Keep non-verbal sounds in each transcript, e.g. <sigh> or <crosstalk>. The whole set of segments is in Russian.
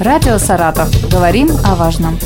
Радио «Саратов». Говорим о важном.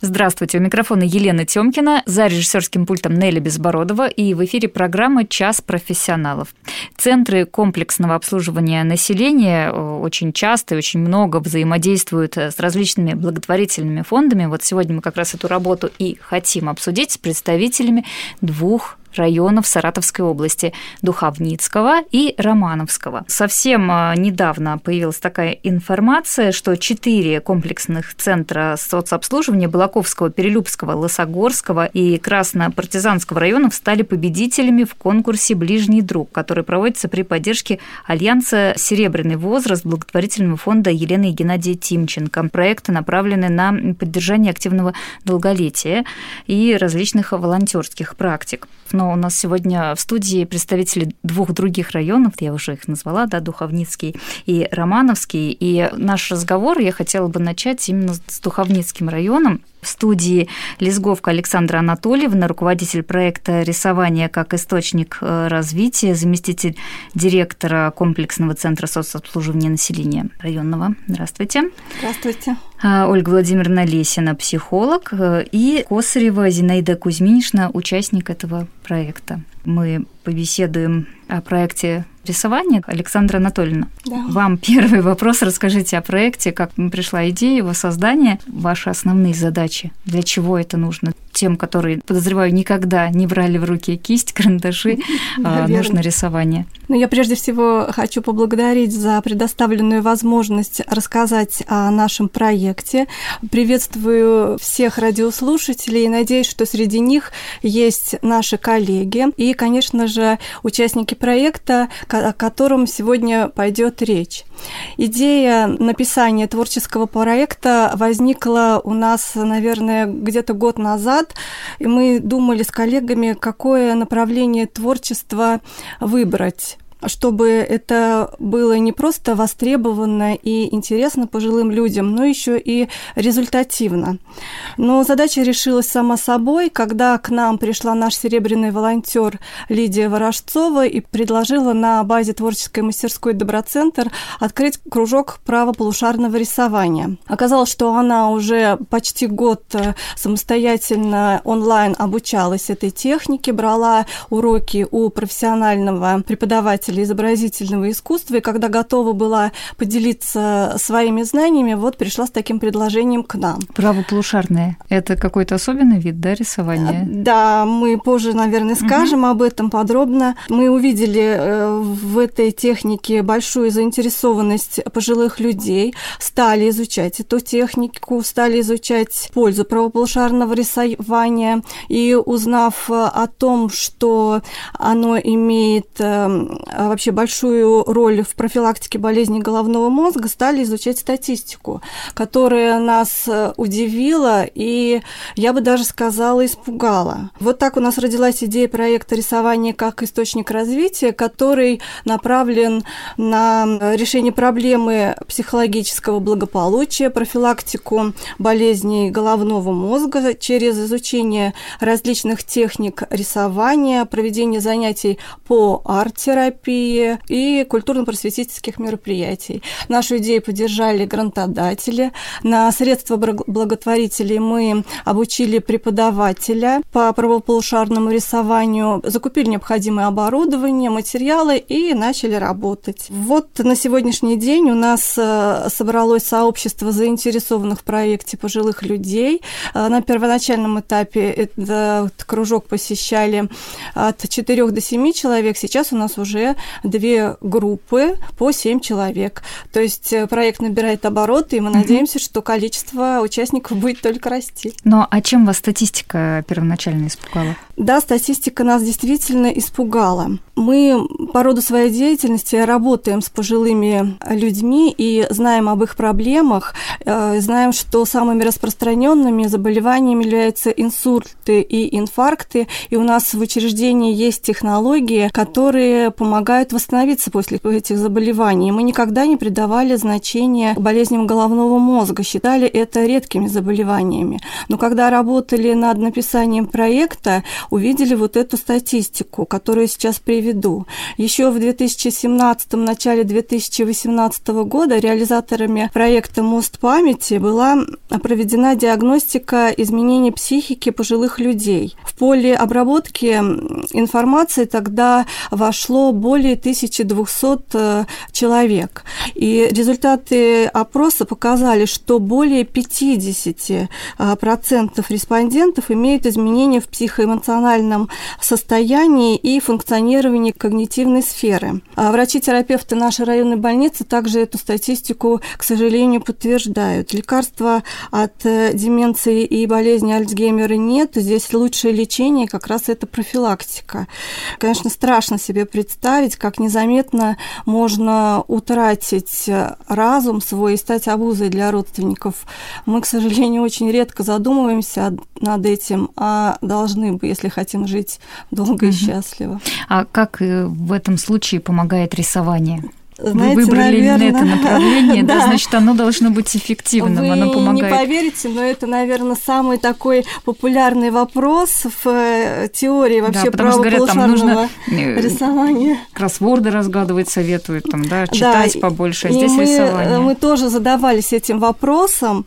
Здравствуйте, у микрофона Елена Тёмкина, за режиссерским пультом Нелли Безбородова и в эфире программа «Час профессионалов». Центры комплексного обслуживания населения э, очень часто и очень много взаимодействуют э, с различными благотворительными фондами. Вот сегодня мы как раз эту работу и хотим обсудить с представителями двух районов Саратовской области Духовницкого и Романовского. Совсем а, недавно появилась такая информация, что четыре комплексных центра соцобслуживания Балаковского, Перелюбского, Лосогорского и Краснопартизанского районов стали победителями в конкурсе «Ближний друг», который проводится при поддержке Альянса «Серебряный возраст» благотворительного фонда Елены и Геннадия Тимченко. Проекты направлены на поддержание активного долголетия и различных волонтерских практик. Но у нас сегодня в студии представители двух других районов, я уже их назвала, да, Духовницкий и Романовский. И наш разговор я хотела бы начать именно с Духовницким районом. В студии Лизговка Александра Анатольевна, руководитель проекта «Рисование как источник э, развития», заместитель директора комплексного центра соцобслуживания населения районного. Здравствуйте. Здравствуйте. А, Ольга Владимировна Лесина, психолог, э, и Косарева Зинаида Кузьминична, участник этого проекта. Мы побеседуем о проекте рисования. Александра Анатольевна, да. вам <laughs> первый вопрос. Расскажите о проекте, как пришла идея его создания, ваши основные задачи, для чего это нужно. Тем, которые, подозреваю, никогда не брали в руки кисть, <laughs> карандаши, а, нужно рисование. Ну, я прежде всего хочу поблагодарить за предоставленную возможность рассказать о нашем проекте. Приветствую всех радиослушателей и надеюсь, что среди них есть наши коллеги и, конечно же, участники проекта, о котором сегодня пойдет речь. Идея написания творческого проекта возникла у нас, наверное, где-то год назад, и мы думали с коллегами, какое направление творчества выбрать чтобы это было не просто востребовано и интересно пожилым людям, но еще и результативно. Но задача решилась сама собой, когда к нам пришла наш серебряный волонтер Лидия Ворожцова и предложила на базе творческой мастерской Доброцентр открыть кружок правополушарного рисования. Оказалось, что она уже почти год э, самостоятельно онлайн обучалась этой технике, брала уроки у профессионального преподавателя любителей изобразительного искусства, и когда готова была поделиться своими знаниями, вот пришла с таким предложением к нам. Правополушарные – это какой-то особенный вид, да, рисования? Да, мы позже, наверное, скажем угу. об этом подробно. Мы увидели э, в этой технике большую заинтересованность пожилых людей, стали изучать эту технику, стали изучать пользу правополушарного рисования, и узнав о том, что оно имеет эм, вообще большую роль в профилактике болезней головного мозга, стали изучать статистику, которая нас э, удивила и, я бы даже сказала, испугала. Вот так у нас родилась идея проекта рисования как источник развития, который направлен на решение проблемы психологического благополучия, профилактику болезней головного мозга через изучение различных техник рисования, проведение занятий по арт-терапии, терапии и культурно-просветительских мероприятий. Нашу идею поддержали грантодатели. На средства благотворителей мы обучили преподавателя по правополушарному рисованию, закупили необходимое оборудование, материалы и начали работать. Вот на сегодняшний день у нас э, собралось сообщество заинтересованных в проекте пожилых людей. Э, на первоначальном этапе этот кружок посещали от 4 до 7 человек. Сейчас у нас уже две группы по семь человек. То есть э, проект набирает обороты, и мы надеемся, что количество участников будет только расти. Но а чем вас статистика первоначально испугала? Да, статистика нас действительно испугала. Мы по роду своей деятельности работаем с пожилыми людьми и знаем об их проблемах, э, знаем, что самыми распространенными заболеваниями являются инсульты и инфаркты, и у нас в учреждении есть технологии, которые помогают помогают восстановиться после этих заболеваний. Мы никогда не придавали значения болезням головного мозга, считали это редкими заболеваниями. Но когда работали над написанием проекта, увидели вот эту статистику, которую сейчас приведу. Еще в 2017 начале 2018 года реализаторами проекта «Мост памяти» была проведена диагностика изменений психики пожилых людей. В поле обработки информации тогда вошло более 1200 э, человек. И результаты опроса показали, что более 50% э, респондентов имеют изменения в психоэмоциональном состоянии и функционировании когнитивной сферы. А врачи-терапевты нашей районной больницы также эту статистику, к сожалению, подтверждают. Лекарства от э, деменции и болезни Альцгеймера нет. Здесь лучшее лечение как раз это профилактика. Конечно, страшно себе представить, как незаметно можно утратить разум свой и стать обузой для родственников. Мы, к сожалению, очень редко задумываемся над этим, а должны бы, если хотим жить долго и счастливо. А как э, в этом случае помогает рисование? Знаете, Вы выбрали наверное, это направление, да, <laughs> да, значит, оно должно быть эффективным, Вы оно помогает. не поверите, но это, наверное, самый такой популярный вопрос в э, теории вообще да, говорят, там нужно э, рисования. Кроссворды разгадывать советуют, там, да, читать да, побольше, а здесь мы, рисование. Мы тоже задавались этим вопросом,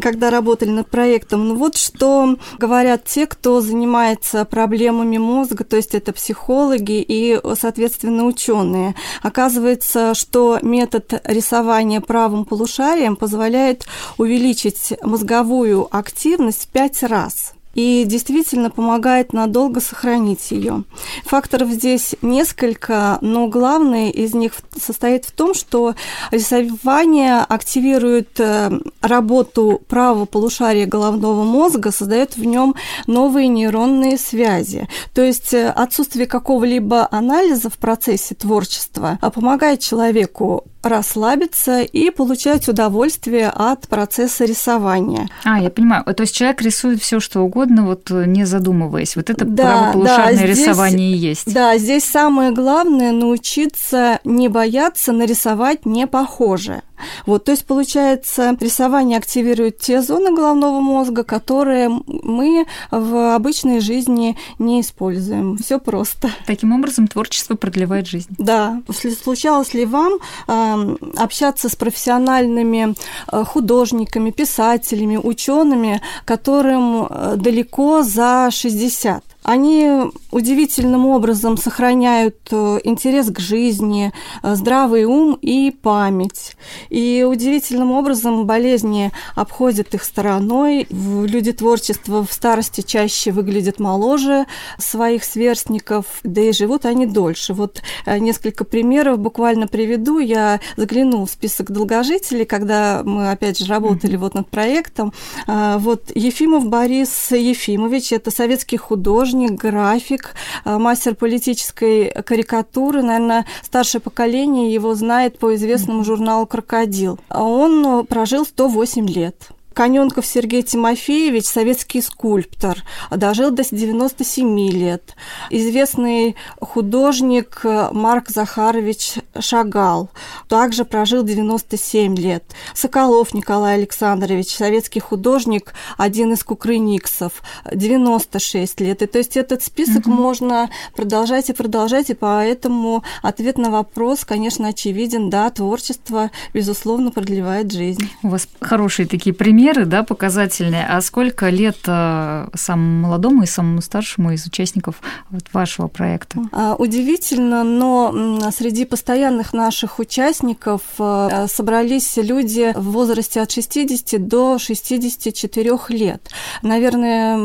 когда работали над проектом. Ну вот что говорят те, кто занимается проблемами мозга, то есть это психологи и, соответственно, ученые. Оказывается, что метод рисования правым полушарием позволяет увеличить мозговую активность в пять раз и действительно помогает надолго сохранить ее. Факторов здесь несколько, но главный из них состоит в том, что рисование активирует э, работу правого полушария головного мозга, создает в нем новые нейронные связи. То есть э, отсутствие какого-либо анализа в процессе творчества а помогает человеку расслабиться и получать удовольствие от процесса рисования. А, я понимаю. То есть человек рисует все, что угодно, вот не задумываясь. Вот это да, правополушарное да, здесь, рисование и есть. Да, здесь самое главное научиться не бояться нарисовать не похоже. Вот, то есть, получается, рисование активирует те зоны головного мозга, которые мы в обычной жизни не используем. Все просто. Таким образом, творчество продлевает жизнь. Да. Случалось ли вам э, общаться с профессиональными э, художниками, писателями, учеными, которым э, далеко за 60? Они удивительным образом сохраняют э, интерес к жизни, э, здравый ум и память. И удивительным образом болезни обходят их стороной. Люди творчества в старости чаще выглядят моложе своих сверстников, да и живут они дольше. Вот э, несколько примеров буквально приведу. Я загляну в список долгожителей, когда мы, опять же, работали вот над проектом. Вот Ефимов Борис Ефимович, это советский художник, художник, график, э, мастер политической карикатуры. Наверное, старшее поколение его знает по известному журналу «Крокодил». Он э, прожил 108 лет. Каненков Сергей Тимофеевич, советский скульптор, дожил до 97 лет. Известный художник Марк Захарович Шагал также прожил 97 лет. Соколов Николай Александрович, советский художник, один из кукрыниксов, 96 лет. И то есть этот список угу. можно продолжать и продолжать, и поэтому ответ на вопрос, конечно, очевиден. Да, творчество, безусловно, продлевает жизнь. У вас хорошие такие примеры примеры, да, показательные. А сколько лет э, самому молодому и самому старшему из участников вот вашего проекта? А, удивительно, но среди постоянных наших участников э, собрались люди в возрасте от 60 до 64 лет. Наверное,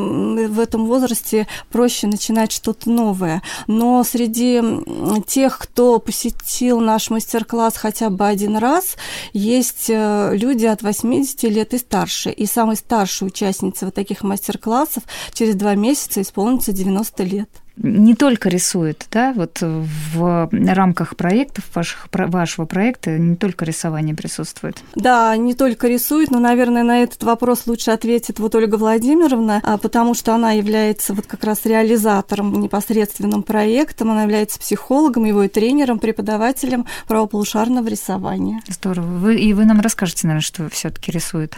в этом возрасте проще начинать что-то новое. Но среди тех, кто посетил наш мастер-класс хотя бы один раз, есть э, люди от 80 лет и старше старше. И самой старшей участнице вот таких мастер-классов через два месяца исполнится 90 лет. Не только рисует, да, вот в рамках проектов ваших, вашего проекта не только рисование присутствует. Да, не только рисует, но, наверное, на этот вопрос лучше ответит вот Ольга Владимировна, а, потому что она является вот как раз реализатором непосредственным проектом, она является психологом, его и тренером, преподавателем правополушарного рисования. Здорово. Вы, и вы нам расскажете, наверное, что все таки рисует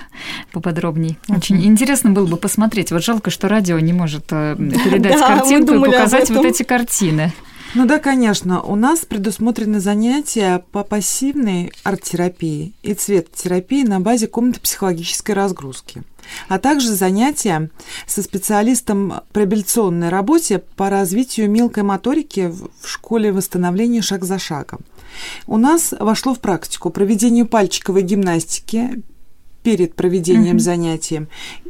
поподробнее. Очень интересно было бы посмотреть. Вот жалко, что радио не может э, передать картинку и показать вот эти картины. Ну да, конечно. У нас предусмотрены занятия по пассивной арт-терапии и цветотерапии на базе комнаты психологической разгрузки а также занятия со специалистом по реабилитационной работе по развитию мелкой моторики в школе восстановления шаг за шагом. У нас вошло в практику проведение пальчиковой гимнастики перед проведением mm-hmm. занятий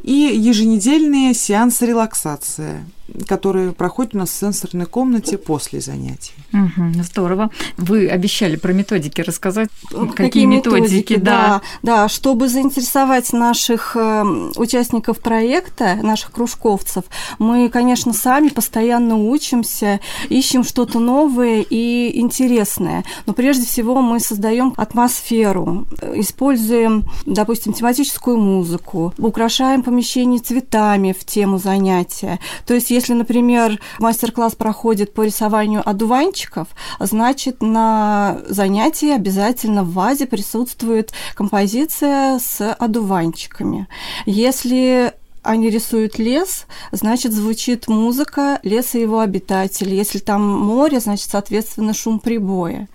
и еженедельные сеансы релаксации которые проходят у нас в сенсорной комнате после занятий. Угу, здорово. Вы обещали про методики рассказать. Какие, Какие методики, методики да. да. Да, чтобы заинтересовать наших эм, участников проекта, наших кружковцев, мы, конечно, сами постоянно учимся, ищем что-то новое и интересное. Но прежде всего мы создаем атмосферу, используем, допустим, тематическую музыку, украшаем помещение цветами в тему занятия. То есть, если, например, мастер-класс проходит по рисованию одуванчиков, значит, на занятии обязательно в вазе присутствует композиция с одуванчиками. Если они рисуют лес, значит, звучит музыка леса и его обитателей. Если там море, значит, соответственно, шум прибоя.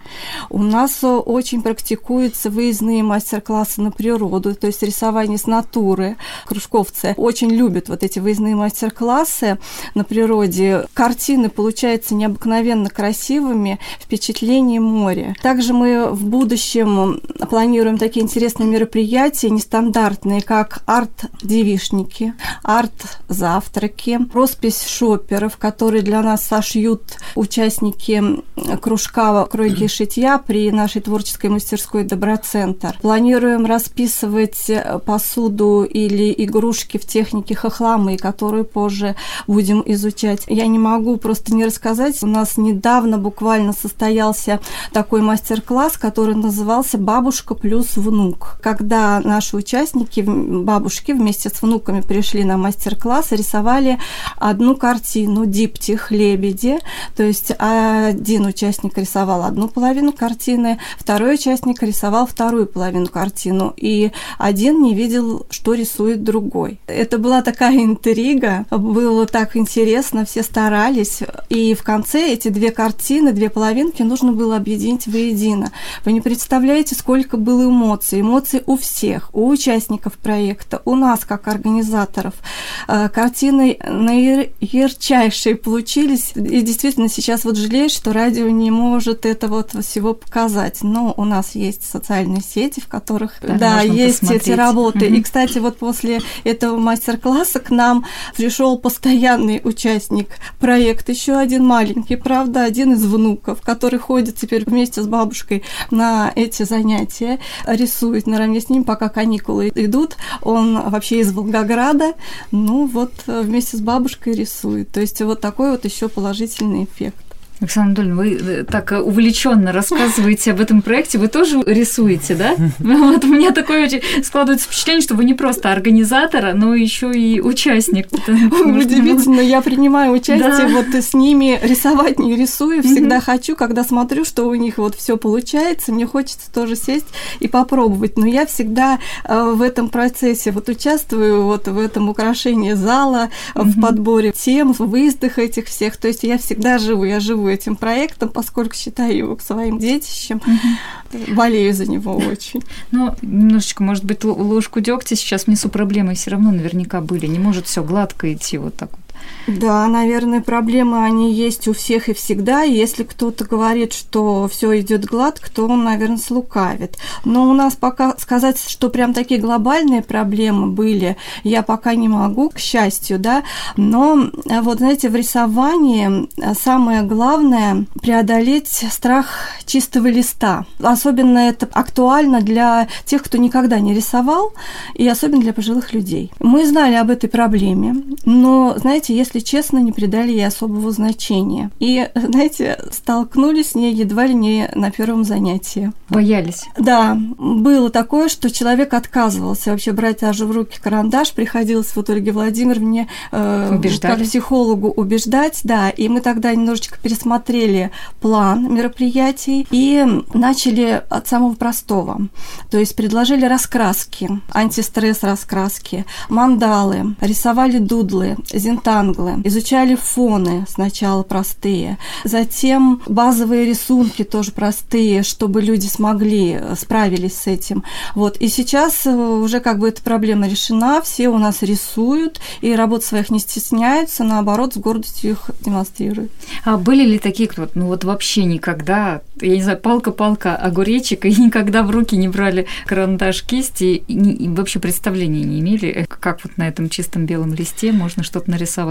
У нас очень практикуются выездные мастер-классы на природу, то есть рисование с натуры. Кружковцы очень любят вот эти выездные мастер-классы на природе. Картины получаются необыкновенно красивыми, впечатление моря. Также мы в будущем планируем такие интересные мероприятия, нестандартные, как арт-девишники, арт-завтраки, роспись шоперов, которые для нас сошьют участники кружка кройки и шитья при нашей творческой мастерской Доброцентр. Планируем расписывать посуду или игрушки в технике хохламы, которую позже будем изучать. Я не могу просто не рассказать. У нас недавно буквально состоялся такой мастер-класс, который назывался «Бабушка плюс внук», когда наши участники, бабушки вместе с внуками пришли пришли на мастер-класс рисовали одну картину «Диптих лебеди». То есть один участник рисовал одну половину картины, второй участник рисовал вторую половину картину, и один не видел, что рисует другой. Это была такая интрига, было так интересно, все старались, и в конце эти две картины, две половинки нужно было объединить воедино. Вы не представляете, сколько было эмоций. Эмоций у всех, у участников проекта, у нас как организаторов авторов. Э, картины наярчайшие получились. И действительно сейчас вот жалею, что радио не может это вот всего показать. Но у нас есть социальные сети, в которых да, да есть посмотреть. эти работы. Угу. И, кстати, вот после этого мастер-класса к нам пришел постоянный участник проекта, еще один маленький, правда, один из внуков, который ходит теперь вместе с бабушкой на эти занятия, рисует наравне с ним, пока каникулы идут. Он вообще из Волгограда, года, ну вот э, вместе с бабушкой рисует. То есть вот такой вот еще положительный эффект. Александр Анатольевна, вы э, так э, увлеченно рассказываете об этом проекте, вы тоже рисуете, да? <laughs> Вот у меня такое очень складывается впечатление, что вы не просто организатор, но еще и участник. <laughs> Удивительно, я принимаю участие, вот с ними рисовать не рисую, всегда хочу, когда смотрю, что у них вот все получается, мне хочется тоже сесть и попробовать, но я всегда э, в этом процессе вот участвую, вот в этом украшении зала, в подборе тем, в выездах этих всех, то есть я всегда живу, я живу этим проектом, поскольку считаю его своим детищем. Болею за него очень. Ну, немножечко, может быть, ложку дегтя сейчас внесу проблемы все равно наверняка были. Не может все гладко идти вот так. Да, наверное, проблемы они есть у всех и всегда. Если кто-то говорит, что все идет гладко, то он, наверное, слукавит. Но у нас пока сказать, что прям такие глобальные проблемы были, я пока не могу, к счастью, да. Но э, вот, знаете, в рисовании э, самое главное преодолеть страх чистого листа. Особенно это актуально для тех, кто никогда не рисовал, и особенно для пожилых людей. Мы знали об этой проблеме, но, знаете, если честно, не придали ей особого значения. И, знаете, столкнулись с ней едва ли не на первом занятии. Боялись? Да, было такое, что человек отказывался вообще брать даже в руки карандаш, приходилось вот Ольге Владимировне э, как психологу убеждать, да, и мы тогда немножечко пересмотрели план мероприятий и начали от самого простого. То есть предложили раскраски, антистресс раскраски, мандалы, рисовали дудлы, зентанглы, изучали фоны сначала простые, затем базовые рисунки тоже простые, чтобы люди смогли, э, справились с этим. Вот. И сейчас э, уже как бы эта проблема решена, все у нас рисуют, и работ своих не стесняются, наоборот, с гордостью их демонстрируют. А были ли такие, кто ну вот вообще никогда, я не знаю, палка-палка огуречек, и никогда в руки не брали карандаш, кисти, и, и вообще представления не имели, э, как вот на этом чистом белом листе можно что-то нарисовать?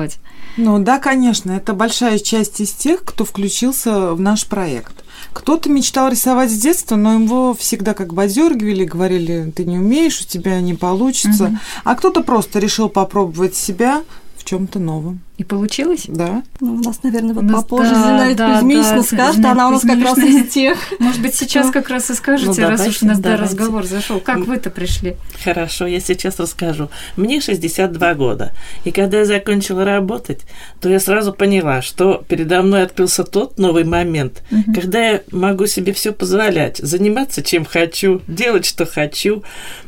Ну да, конечно, это большая часть из тех, кто включился в наш проект. Кто-то мечтал рисовать с детства, но его всегда как бы одергивали, говорили, ты не умеешь, у тебя не получится. Угу. А кто-то просто решил попробовать себя в чем-то новом. И получилось? Да. Ну, у нас, наверное, вот попозже да, Зинаида да, Кузьмична да, скажет, Зинаида она у нас как раз из тех. <laughs> Может быть, сейчас как раз и скажете, ну, давайте, раз уж у нас да, разговор зашел. Как вы-то пришли? Хорошо, я сейчас расскажу. Мне 62 года. И когда я закончила работать, то я сразу поняла, что передо мной открылся тот новый момент, угу. когда я могу себе все позволять, заниматься чем хочу, делать что хочу.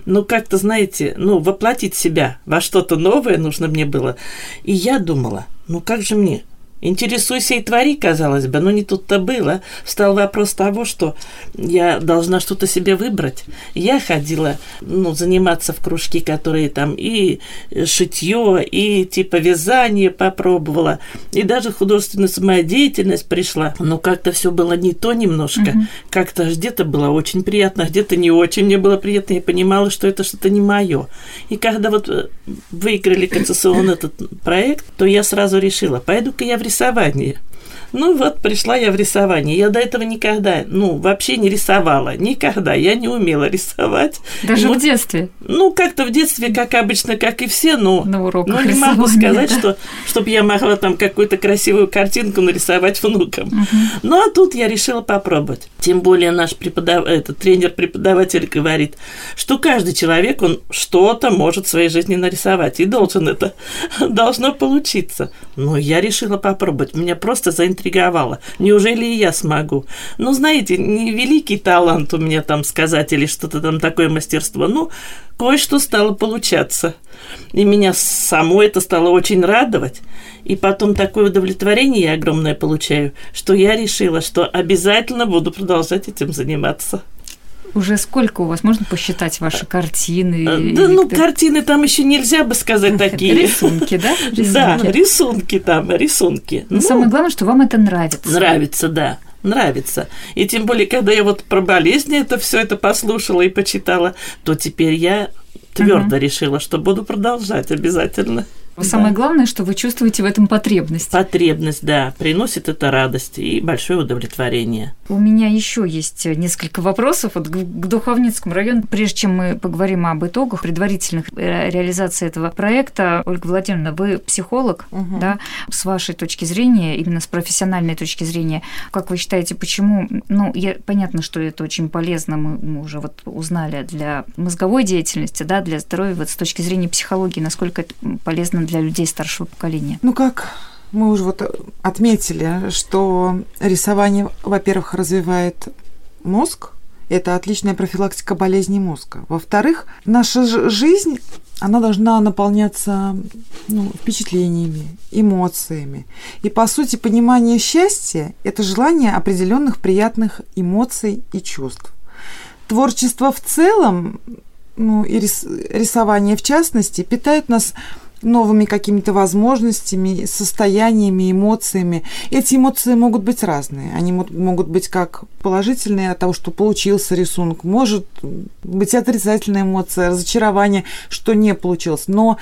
Ну, как-то, знаете, ну, воплотить себя во что-то новое нужно мне было. И я думала, ну как же мне? Интересуйся и твори, казалось бы, но не тут-то было. Встал вопрос того, что я должна что-то себе выбрать. Я ходила, ну, заниматься в кружки, которые там и шитье, и типа вязание попробовала, и даже художественную самодеятельность пришла. Но как-то все было не то немножко. Uh-huh. Как-то где-то было очень приятно, где-то не очень мне было приятно. Я понимала, что это что-то не мое. И когда вот э, выиграли концессионный этот проект, то я сразу решила, пойду-ка я в рисование. Ну вот, пришла я в рисование. Я до этого никогда, ну, вообще не рисовала. Никогда. Я не умела рисовать. Даже ну, в детстве? Ну, как-то в детстве, как обычно, как и все, но, На уроках но не могу сказать, да? что чтобы я могла там какую-то красивую картинку нарисовать внукам. Угу. Ну, а тут я решила попробовать. Тем более наш преподав... этот тренер-преподаватель говорит, что каждый человек, он что-то может в своей жизни нарисовать, и должен это, <laughs> должно получиться. Но я решила попробовать. Меня просто заинтересовало заинтриговало. Неужели и я смогу? Ну, знаете, не великий талант у меня там сказать или что-то там такое мастерство. Ну, кое-что стало получаться. И меня само это стало очень радовать. И потом такое удовлетворение я огромное получаю, что я решила, что обязательно буду продолжать этим заниматься. Уже сколько у вас? Можно посчитать ваши картины? Э, да, ну, картины там еще нельзя бы сказать <laughs> такие. Рисунки, да? <laughs> Рисунки. Да, рисунки там, рисунки. Но ну, самое главное, что вам это нравится. Нравится, да нравится. И тем более, когда я вот про болезни это все это послушала и почитала, то теперь я твердо uh-huh. решила, что буду продолжать обязательно. Самое да. главное, что вы чувствуете в этом потребность. Потребность, да, приносит это радость и большое удовлетворение. У меня еще есть несколько вопросов вот к Духовницкому району. Прежде чем мы поговорим об итогах предварительных реализации этого проекта, Ольга Владимировна, вы психолог, угу. да, с вашей точки зрения, именно с профессиональной точки зрения, как вы считаете, почему, ну, я, понятно, что это очень полезно, мы, мы уже вот узнали для мозговой деятельности, да, для здоровья, вот с точки зрения психологии, насколько это полезно для людей старшего поколения? Ну, как мы уже вот отметили, что рисование, во-первых, развивает мозг, это отличная профилактика болезней мозга. Во-вторых, наша жизнь, она должна наполняться ну, впечатлениями, эмоциями. И, по сути, понимание счастья – это желание определенных приятных эмоций и чувств. Творчество в целом, ну и рисование в частности, питают нас новыми какими-то возможностями, состояниями, эмоциями. Эти эмоции могут быть разные. Они могут быть как положительные от того, что получился рисунок, может быть отрицательная эмоция, разочарование, что не получилось. Но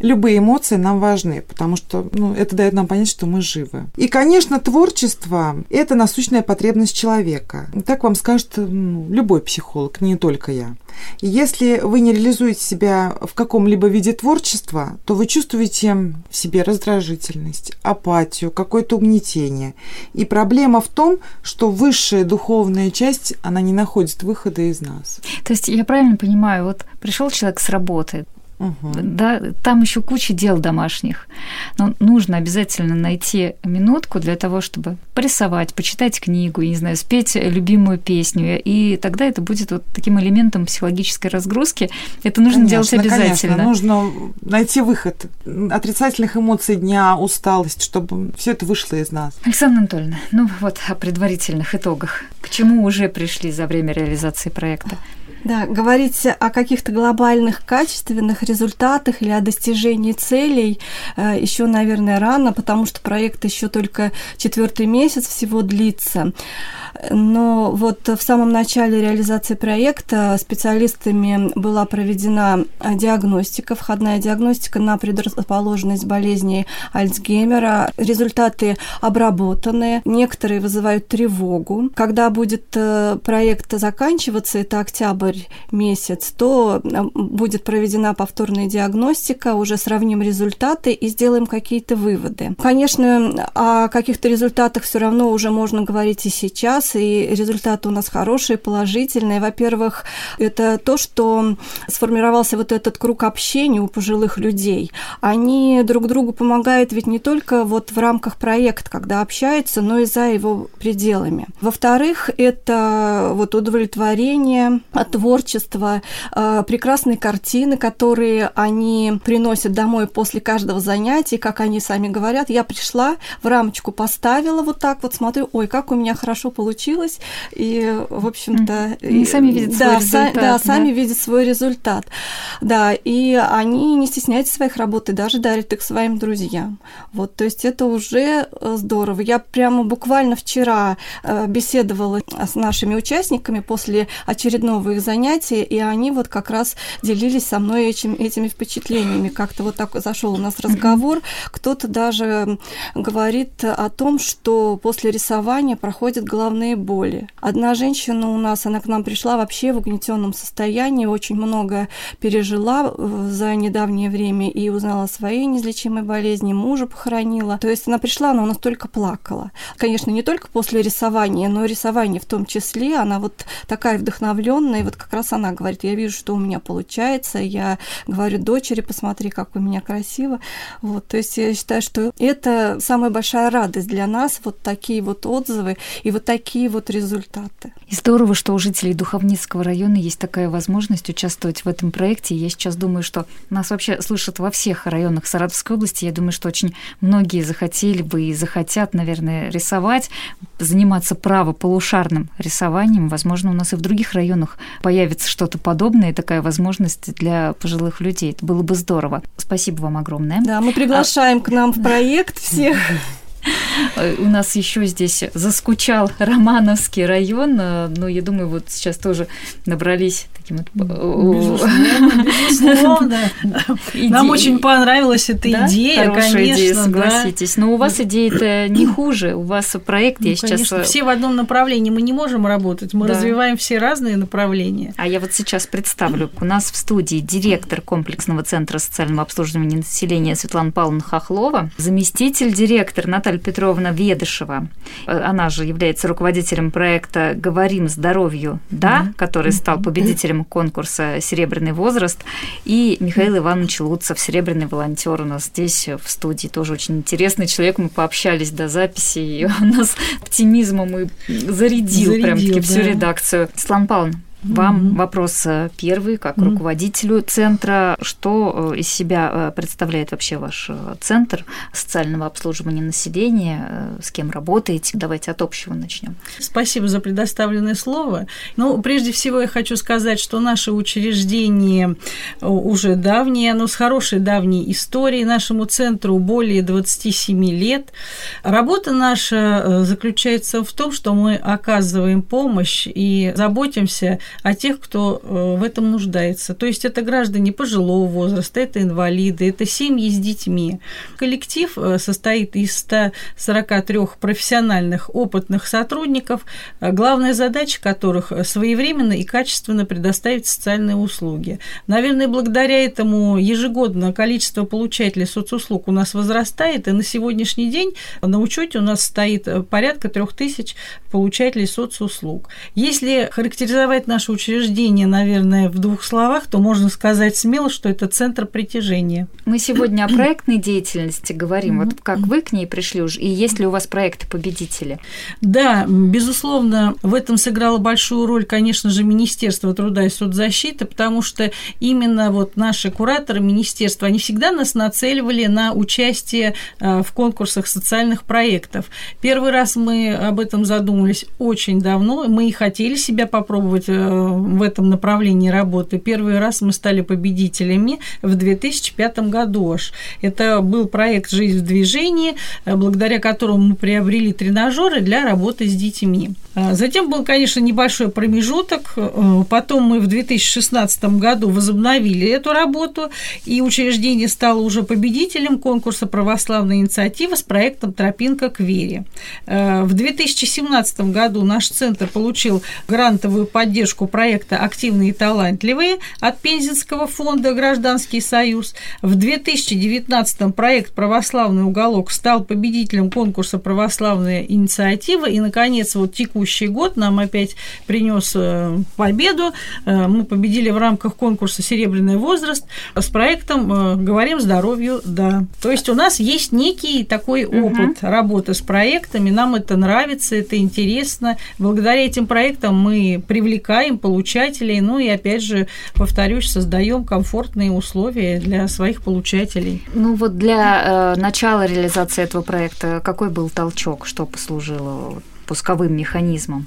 любые эмоции нам важны, потому что ну, это дает нам понять, что мы живы. И, конечно, творчество – это насущная потребность человека. Так вам скажет ну, любой психолог, не только я. Если вы не реализуете себя в каком-либо виде творчества, то вы чувствуете в себе раздражительность, апатию, какое-то угнетение. И проблема в том, что высшая духовная часть, она не находит выхода из нас. То есть я правильно понимаю, вот пришел человек с работы, Угу. Да, там еще куча дел домашних. Но нужно обязательно найти минутку для того, чтобы порисовать, почитать книгу, не знаю, спеть любимую песню. И тогда это будет вот таким элементом психологической разгрузки. Это нужно конечно, делать обязательно. Конечно, нужно найти выход отрицательных эмоций дня, усталость, чтобы все это вышло из нас. Александра Анатольевна, ну вот о предварительных итогах. К чему уже пришли за время реализации проекта? Да, говорить о каких-то глобальных качественных результатах или о достижении целей э, еще, наверное, рано, потому что проект еще только четвертый месяц всего длится. Но вот в самом начале реализации проекта специалистами была проведена диагностика, входная диагностика на предрасположенность болезней Альцгеймера. Результаты обработаны, некоторые вызывают тревогу. Когда будет э, проект заканчиваться, это октябрь месяц, то будет проведена повторная диагностика, уже сравним результаты и сделаем какие-то выводы. Конечно, о каких-то результатах все равно уже можно говорить и сейчас, и результаты у нас хорошие, положительные. Во-первых, это то, что сформировался вот этот круг общения у пожилых людей. Они друг другу помогают ведь не только вот в рамках проекта, когда общаются, но и за его пределами. Во-вторых, это вот удовлетворение от творчества, э, прекрасные картины, которые они приносят домой после каждого занятия, как они сами говорят, я пришла, в рамочку поставила вот так вот, смотрю, ой, как у меня хорошо получилось, и, в общем-то... И сами видят да, свой результат. да, сами видят свой результат. Да, и они не стесняются своих работ и даже дарят их своим друзьям. Вот, то есть это уже э, здорово. Я прямо буквально вчера э, беседовала с нашими участниками после очередного их занятия, и они вот как раз делились со мной этим, этими впечатлениями. Как-то вот так зашел у нас разговор. Кто-то даже говорит о том, что после рисования проходят головные боли. Одна женщина у нас, она к нам пришла вообще в угнетенном состоянии, очень много пережила э, за недавнее время и узнала о своей неизлечимой болезни, мужа похоронила. То есть она пришла, она у нас только плакала. Конечно, не только после рисования, но и рисование в том числе. Она вот такая вдохновленная, вот как раз она говорит, я вижу, что у меня получается, я говорю дочери, посмотри, как у меня красиво. Вот, то есть я считаю, что это самая большая радость для нас, вот такие вот отзывы и вот такие вот результаты. И здорово, что у жителей Духовницкого района есть такая возможность участвовать в этом проекте. Я сейчас думаю, что нас вообще слышат во всех районах Саратовской области. Я думаю, что очень многие захотели бы и захотят, наверное, рисовать, заниматься правополушарным рисованием. Возможно, у нас и в других районах появится что-то подобное, такая возможность для пожилых людей. Это было бы здорово. Спасибо вам огромное. Да, мы приглашаем а... к нам в проект всех. <laughs> У нас еще здесь заскучал Романовский район, э, но я думаю, вот сейчас тоже набрались таким вот... Безусловно, <laughs> Нам очень понравилась эта идея, идея, согласитесь. Но у вас идея-то <clears throat> не хуже, у вас проект, я ну, сейчас... Э, все в одном направлении, мы не можем работать, мы развиваем все разные направления. А я вот сейчас представлю, у нас в студии директор комплексного центра социального обслуживания населения Светлана Павловна Хохлова, заместитель директор Наталья Петровна Ведышева, э, она же является руководителем проекта «Говорим здоровью», да, который стал победителем конкурса «Серебряный возраст», и Михаил Иванович Луцев, серебряный волонтер у нас здесь в студии, тоже очень интересный человек, мы пообщались до записи, и <laughs> он нас оптимизмом и зарядил, зарядил прям-таки да. всю редакцию. Слан Павловна, вам mm-hmm. вопрос э, первый, как mm-hmm. руководителю центра. Что э, из себя э, представляет вообще ваш центр социального обслуживания населения? С кем работаете? Давайте от общего начнем. Спасибо за предоставленное слово. Ну, прежде всего, я хочу сказать, что наше учреждение уже давнее, оно с хорошей давней историей. Нашему центру более 27 лет. Работа наша заключается в том, что мы оказываем помощь и заботимся о тех, кто э, в этом нуждается. То есть это граждане пожилого возраста, это инвалиды, это семьи с детьми. Коллектив э, состоит из 143 профессиональных опытных сотрудников, главная задача которых своевременно и качественно предоставить социальные услуги. Наверное, благодаря этому ежегодно количество получателей соцуслуг у нас возрастает, и на сегодняшний день на учете у нас стоит порядка трех тысяч получателей соцуслуг. Если характеризовать наше учреждение, наверное, в двух словах, то можно сказать смело, что это центр притяжения. Мы сегодня о <clears throat> проектной деятельности говорим. Вот как вы к ней пришли уже, и есть ли у вас проекты-победители? Да, безусловно, в этом сыграло большую роль, конечно же, Министерство труда и соцзащиты, потому что именно вот наши кураторы министерства, они всегда нас нацеливали на участие э, в конкурсах социальных проектов. Первый раз мы об этом задумались очень давно, мы и хотели себя попробовать э, в этом направлении работы. Первый раз мы стали победителями в 2005 году. Это был проект «Жизнь в движении», э, благодаря которому мы приобрели тренажеры для работы с детьми. А затем был, конечно, небольшой промежуток. Э, потом мы в 2016 году возобновили эту работу, и учреждение стало уже победителем конкурса «Православная инициатива» с проектом «Тропинка к вере». Э, в 2017 году наш центр получил грантовую поддержку проекта «Активные и талантливые» от Пензенского фонда «Гражданский союз». В 2019 проект «Православный уголок» стал победителем конкурса «Православная инициатива», и, наконец, вот текущий год нам опять принес э, победу. Э, мы победили в рамках конкурса «Серебряный возраст» с проектом «Говорим здоровью, да». То есть у нас есть некий такой опыт угу. работы с проектами, нам это нравится, это интересно. Благодаря этим проектам мы привлекаем получателей, ну и опять же, повторюсь, создаем комфортные условия для своих получателей. Ну вот для э, начала реализации этого проекта какой был толчок, что послужило пусковым механизмом?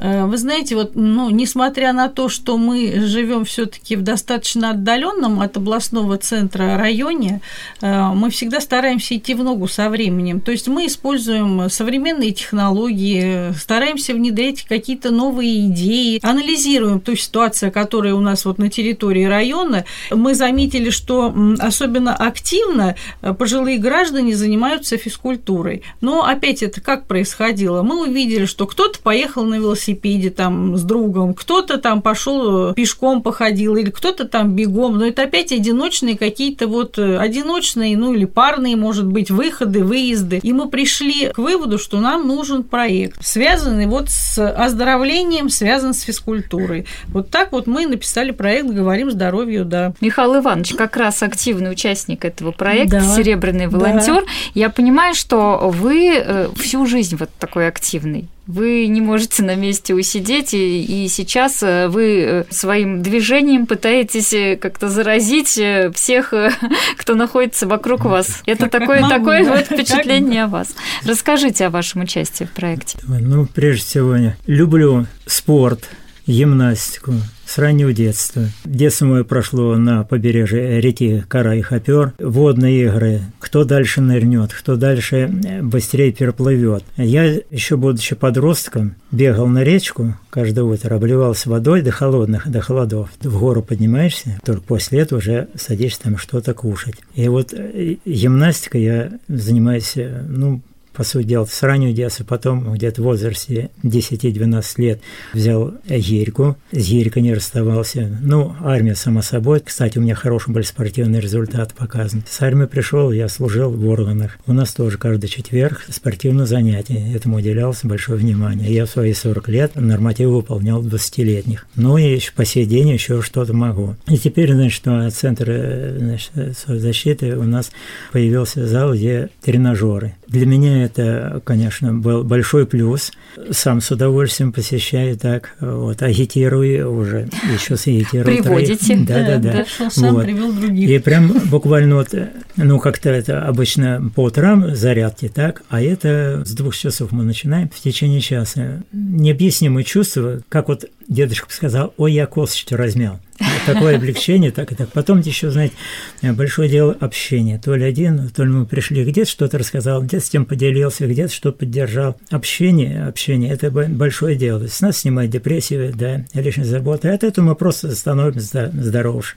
Э, вы знаете, вот, ну, несмотря на то, что мы живем все-таки в достаточно отдаленном от областного центра районе, э, мы всегда стараемся идти в ногу со временем. То есть мы используем современные технологии, стараемся внедрять какие-то новые идеи, анализируем ту ситуацию, которая у нас вот на территории района. Мы заметили, что особенно активно э, пожилые граждане занимаются физкультурой. Но опять это как происходило? Мы увидели, что кто-то поехал на велосипеде, велосипеде там с другом, кто-то там пошел пешком походил, или кто-то там бегом, но это опять одиночные какие-то вот э, одиночные, ну или парные, может быть, выходы, выезды. И мы пришли к выводу, что нам нужен проект, связанный вот с оздоровлением, связан с физкультурой. Вот так вот мы написали проект «Говорим здоровью, да». Михаил Иванович как раз активный участник этого проекта, да, серебряный волонтер. Да. Я понимаю, что вы э, всю жизнь вот такой активный вы не можете на месте усидеть, и, и сейчас э, вы э, своим движением пытаетесь э, как-то заразить всех, <laughs> кто находится вокруг вас. Это такое, такое вот <laughs> впечатление о вас. Расскажите о вашем участии в проекте. Ну, прежде всего, люблю спорт, гимнастику, с раннего детства. Детство мое прошло на побережье реки Кара и Хопер. Водные игры. Кто дальше нырнет, кто дальше э, быстрее переплывет. Я, еще будучи подростком, бегал на речку каждое утро, обливался водой до холодных, до холодов. В гору поднимаешься, только после этого уже садишься там что-то кушать. И вот э, гимнастикой я занимаюсь, э, ну, по сути дела, с раннего детства, потом где-то в возрасте 10-12 лет взял гирьку, с гирькой не расставался. Ну, армия, само собой. Кстати, у меня хороший был спортивный результат показан. С армии пришел, я служил в органах. У нас тоже каждый четверг спортивное занятие. Этому уделялось большое внимание. Я в свои 40 лет нормативы выполнял 20-летних. Ну и по сей день еще что-то могу. И теперь, значит, центр э, значит, защиты у нас появился зал, где тренажеры. Для меня это, конечно, был большой плюс. Сам с удовольствием посещаю так, вот, агитирую уже, еще сагитирую. Приводите. Да, да, да. да. Сам вот. привел других. И прям буквально вот, ну, как-то это обычно по утрам зарядки, так, а это с двух часов мы начинаем в течение часа. Необъяснимые чувства, как вот дедушка сказал, ой, я косточку размял. Такое облегчение, так и так. Потом еще, знаете, большое дело общения. То ли один, то ли мы пришли, где-то что-то рассказал, где-то с тем поделился, где-то что поддержал. Общение, общение – это большое дело. То есть с нас снимает депрессию, да, лишние заботы. От этого мы просто становимся здоровше.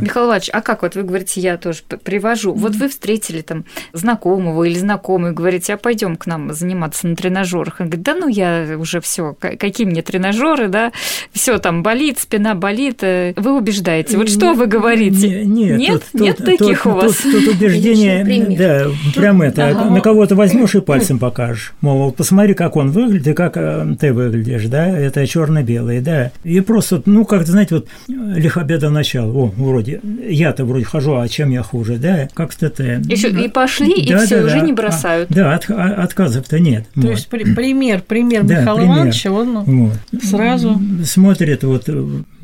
Михаил Иванович, а как вот вы говорите, я тоже привожу. Вот вы встретили там знакомого или знакомый, говорите, а пойдем к нам заниматься на тренажерах. Он говорит, да ну я уже все, какие мне тренажеры, да, все там болит, спина болит. Вы убеждаете. Вот что вы говорите? Не, нет, тут, нет тут, таких тут, у вас. Тут, тут убеждение, да, прям это, ага. на кого-то возьмешь и пальцем покажешь. Мол, посмотри, как он выглядит и как э, ты выглядишь, да, это черно-белый, да. И просто, ну, как-то, знаете, вот лихобеда начало, о, вроде, я-то вроде хожу, а чем я хуже, да, как-то это... Еще и пошли, и да, все, да, уже да, не бросают. А, да, от, отказов-то нет. То вот. есть при, пример, пример Да, Михаила пример. Ивановича, он ну, Вот. сразу... Смотрит, вот,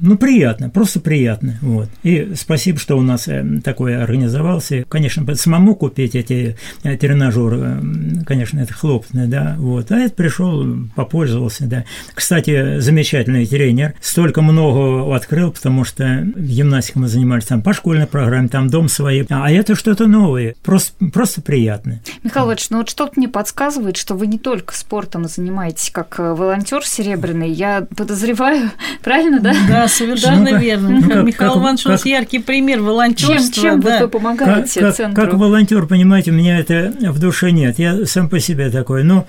ну, приятно, просто приятно. Вот. И спасибо, что у нас э, такое организовался. Конечно, самому купить эти э, тренажеры, э, конечно, это хлопотно, да, вот. А это пришел, попользовался, да. Кстати, замечательный тренер, столько много открыл, потому что гимнастикой мы занимались там по школьной программе, там дом свои, а это что-то новое, просто, просто приятно. Михаил Иванович, ну вот что-то мне подсказывает, что вы не только спортом занимаетесь как волонтер серебряный. Я подозреваю, <laughs> правильно, да? Да, совершенно Ну, верно. ну, как- Михаил как- Иванович у нас яркий пример волонтерства. чем да. вы помогаете как, центру? как волонтер, понимаете, у меня это в душе нет. Я сам по себе такой. Ну,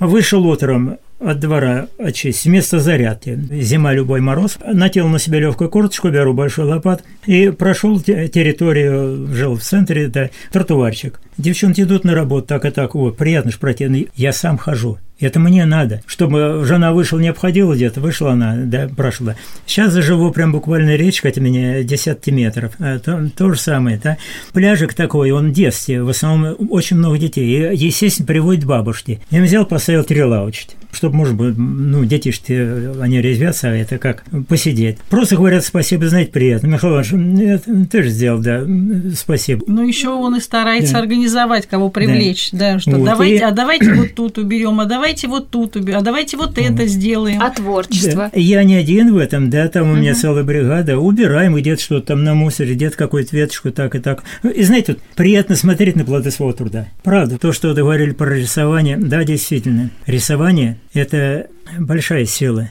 вышел утром от двора очистить, вместо зарядки. Зима, любой мороз. Нател на себя легкую курточку, беру большой лопат и прошел те- территорию, жил в центре, это тротуарчик. Девчонки идут на работу, так и так, о, приятно ж пройти. Ну, Я сам хожу. Это мне надо. Чтобы жена вышла, не обходила где-то, вышла она, да, прошла. Сейчас живу прям буквально речка, это мне десятки метров. А то, то же самое, да. Пляжик такой, он в детстве, в основном очень много детей. И, естественно, приводит бабушки. Я взял, поставил три лавочки, чтобы, может быть, ну, детишки, они резвятся, а это как посидеть. Просто говорят спасибо, знаете, приятно. Михаил Иванович, ты же сделал, да, спасибо. Ну, еще он и старается Да. организовать, кого привлечь, да, что Вот, давайте, и- а давайте вот тут уберем, а давайте вот тут уберем, а давайте вот это сделаем. А творчество? Да. Я не один в этом, да, там у меня целая бригада. Убираем где-то что-то там на мусоре, где-то какую-то веточку, так и так. И знаете, вот приятно смотреть на плоды своего труда. Правда, то, что вы говорили про рисование, да, действительно. Рисование – это большая сила.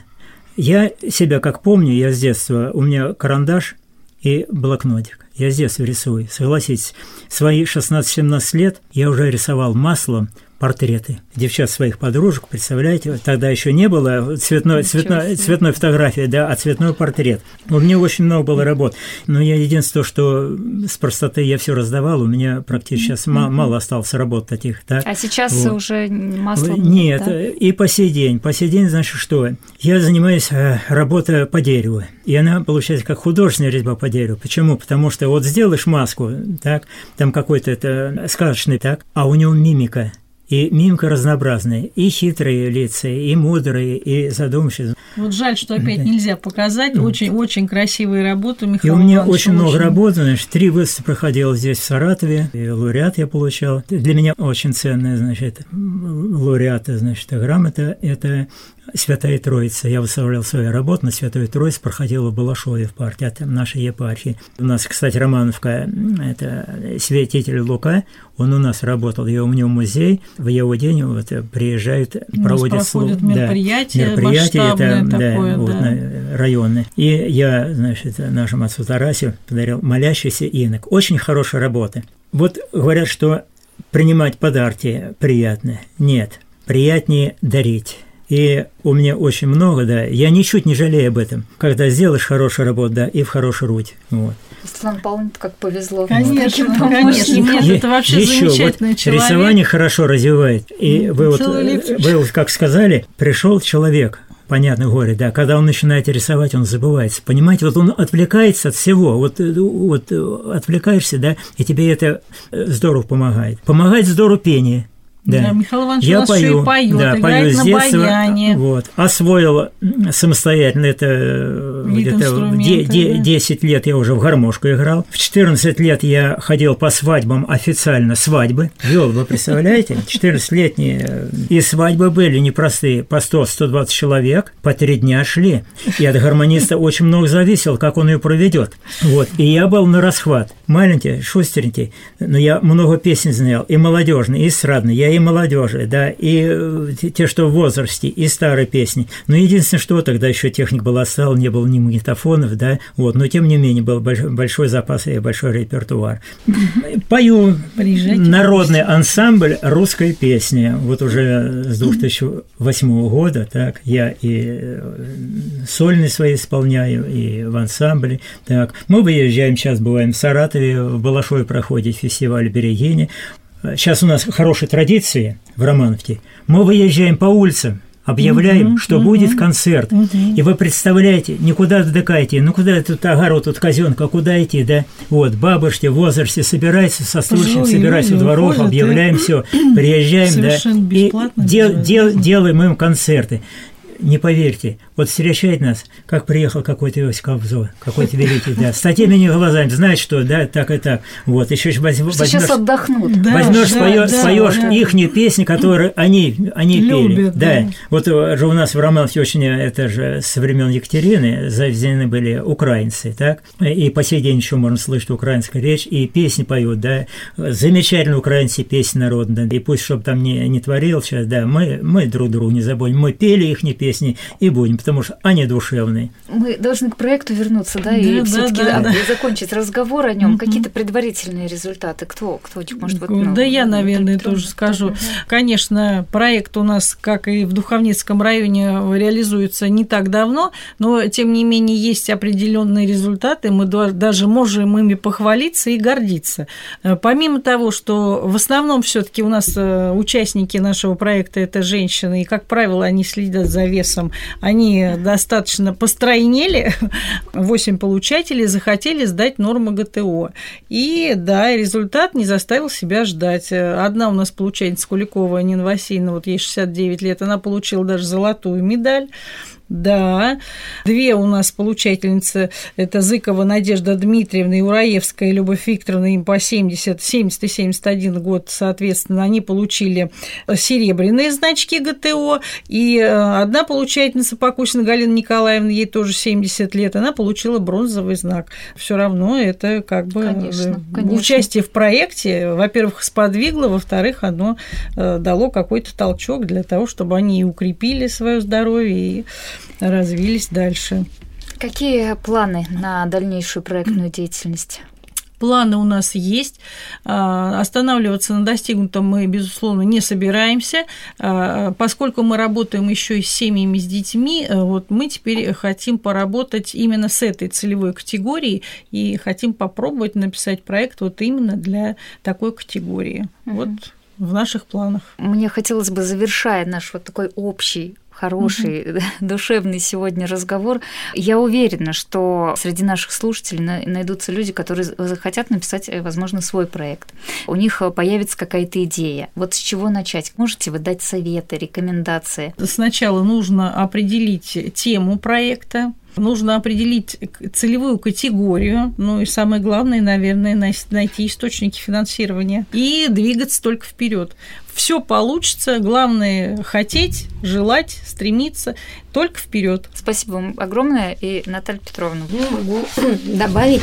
Я себя как помню, я с детства, у меня карандаш и блокнотик. Я с детства рисую, согласитесь. Свои 16-17 лет я уже рисовал маслом портреты девчат своих подружек, представляете, тогда еще не было цветной, цветной, цветной фотографии, да, а цветной портрет. У меня очень много было работ, но я единственное, что с простоты я все раздавал, у меня практически сейчас ма- мало осталось работ таких, да. А сейчас Вот. уже маслом Нет, да? и по сей день. По сей день, значит, что? Я занимаюсь э, работой по дереву. И она получается как художественная резьба по дереву. Почему? Потому что вот сделаешь маску, так, там какой-то это сказочный, так, а у него мимика. И мимика разнообразная. И хитрые лица, и мудрые, и задумчивые. Вот жаль, что опять нельзя показать. Очень, очень красивые работы И Михаила у меня Ивановича, очень много работ, значит, три выставки проходило здесь, в Саратове, и лауреат я получал. Для меня очень ценная, значит, лауреата, значит, грамота – это Святая Троица. Я выставлял свою работу на Святую Троицу, проходила в Балашове в партии, от нашей епархии. У нас, кстати, Романовка, это святитель Лука, он у нас работал, и у него музей, в его день вот приезжают, У проводят проходят слу- да, мероприятия мероприятия, это, такое, да, вот, да. на- районные. И я, значит, нашему отцу Тарасию подарил молящийся инок. Очень хорошая работа. Вот говорят, что принимать подарки приятно. Нет, приятнее дарить. И у меня очень много, да, я ничуть не жалею об этом, когда сделаешь хорошую работу, да, и в хорошие руки. Вот. Светлана Павловна, как повезло. Конечно, таким конечно. Нет, это вообще Ещё замечательный вот человек. Рисование хорошо развивает. И Ну, вы вот, вы вот как сказали, пришел человек, понятно, горе, да, когда он начинает рисовать, он забывается. Понимаете, вот он отвлекается от всего, вот, э, вот э, отвлекаешься, да, и тебе это э, здорово помогает. Помогает здорово пение. Да. Да, Михаил Иванович я у нас пою, еще и поет, да, играет пою на детства, баяне. Вот. Освоил самостоятельно это э, где-то в де- инструмента, де- да. 10 лет я уже в гармошку играл. В 14 лет я ходил по свадьбам официально свадьбы. Вел, вы представляете? 14-летние и свадьбы были непростые. По 100-120 человек, по три дня шли. И от гармониста очень много зависело, как он ее проведет. Вот. И я был на расхват. Маленький, шустеренький, но я много песен знал, и молодежные, и эстрадные, я и молодежи, да, и э, те- что в возрасте, и старые песни. Но единственное, что тогда еще техник была стала, не было ни магнитофонов, да, вот, но тем не менее был больш- большой запас и большой репертуар. <laughs> Пою Приезжайте, народный ансамбль русской песни. Вот уже с 2008 года, так, я и э, сольные свои исполняю, и в ансамбле. Так, мы выезжаем, сейчас бываем в Саратове, в Балашове проходит фестиваль «Берегини». Сейчас у нас хорошие традиции в Романовке. Мы выезжаем по улицам, объявляем, что будет концерт. И вы представляете, никуда вдыкаете, ну куда тут огород, тут казенка, куда идти, да? Вот, бабушки в возрасте собираются со Пожилые собираются у дворов, уходят, объявляем да? все, <clears throat> приезжаем, да, Совершенно и бесплатно дел- дел- делаем им концерты. Не поверьте, вот встречает нас, как приехал какой-то Иосиф Кобзон, какой-то великий, да, с такими глазами, знает, что, да, так и так. Вот, еще возьмешь, Сейчас отдохнут. Да, возьмешь, да, споешь, да, споешь да. ихние песни, которые они, они пели. Любят, Да. да. Вот э, же у нас в Романовке очень, э, это же со времен Екатерины завезены были украинцы, так? И по сей день еще можно слышать украинскую речь, и песни поют, да. Замечательные украинцы песни народные. И пусть, чтобы там не, не творил сейчас, да, мы, мы друг другу не забудем. Мы пели их песни и будем, потому что они душевные. Мы должны к проекту вернуться, да, Да, и да, все-таки да, да. закончить разговор о нем. Какие-то предварительные результаты. Кто, кто может, вот, ну, да я, наверное, тоже скажу. да. Конечно, проект у нас, как и в Духовницком районе, реализуется не так давно, но, тем не менее, есть определенные результаты. Мы да- даже можем ими похвалиться и гордиться. Э, Помимо того, что в основном все таки у нас э, участники нашего проекта – это женщины, и, как правило, они следят за весом, они достаточно постройнели, 8 получателей захотели сдать нормы ГТО. И да, результат не заставил себя ждать. Одна у нас получательница Куликова, Нина Васильевна, вот ей 69 лет, она получила даже золотую медаль. Да, две у нас получательницы, это Зыкова Надежда Дмитриевна и Ураевская. Любовь Викторовна, им по 70, 70 и 71 год, соответственно, они получили серебряные значки ГТО, и э, одна получательница Покусина Галина Николаевна, ей тоже 70 лет, она получила бронзовый знак. Все равно это как бы Конечно, э, конечно. участие в проекте, во-первых, сподвигло, во-вторых, оно э, дало какой-то толчок для того, чтобы они и укрепили свое здоровье и развились дальше. Какие планы на дальнейшую проектную деятельность? Планы у нас есть. А, Останавливаться на достигнутом мы, безусловно, не собираемся. А, Поскольку мы работаем еще и с семьями, с детьми, э, вот мы теперь хотим поработать именно с этой целевой категорией и хотим попробовать написать проект вот именно для такой категории. Вот в наших планах. Мне хотелось бы, завершая наш вот такой общий хороший, душевный сегодня разговор. Я уверена, что среди наших слушателей на- найдутся люди, которые захотят написать, э, возможно, свой проект. У них э, появится какая-то идея. Вот с чего начать? Можете вы дать советы, рекомендации? Сначала нужно определить тему проекта, нужно определить целевую категорию, ну и самое главное, наверное, найти источники финансирования и двигаться только вперед. Все получится, главное хотеть, желать, стремиться только вперед. Спасибо вам огромное. И Наталья Петровна. Ну, могу <clears throat> добавить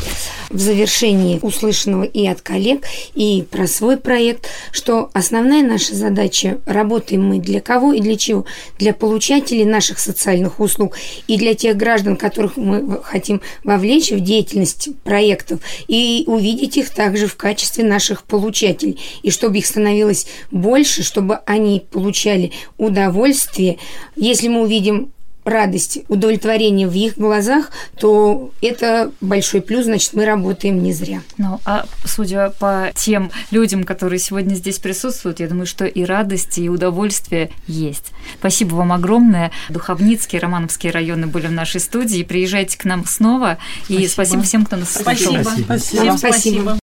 в завершении услышанного и от коллег, и про свой проект, что основная наша задача, работаем мы для кого и для чего? Для получателей наших социальных услуг и для тех граждан, которых мы хотим вовлечь в деятельность проектов и увидеть их также в качестве наших получателей. И чтобы их становилось больше, чтобы они получали удовольствие. Если мы увидим радость, удовлетворение в их глазах, то это большой плюс, значит, мы работаем не зря. Ну, а судя по тем людям, которые сегодня здесь присутствуют, я думаю, что и радость, и удовольствие есть. Спасибо вам огромное. Духовницкий, Романовские районы были в нашей студии. Приезжайте к нам снова. И Спасибо. спасибо всем, кто нас слушал. Спасибо. Спасибо. Всем Спасибо. спасибо.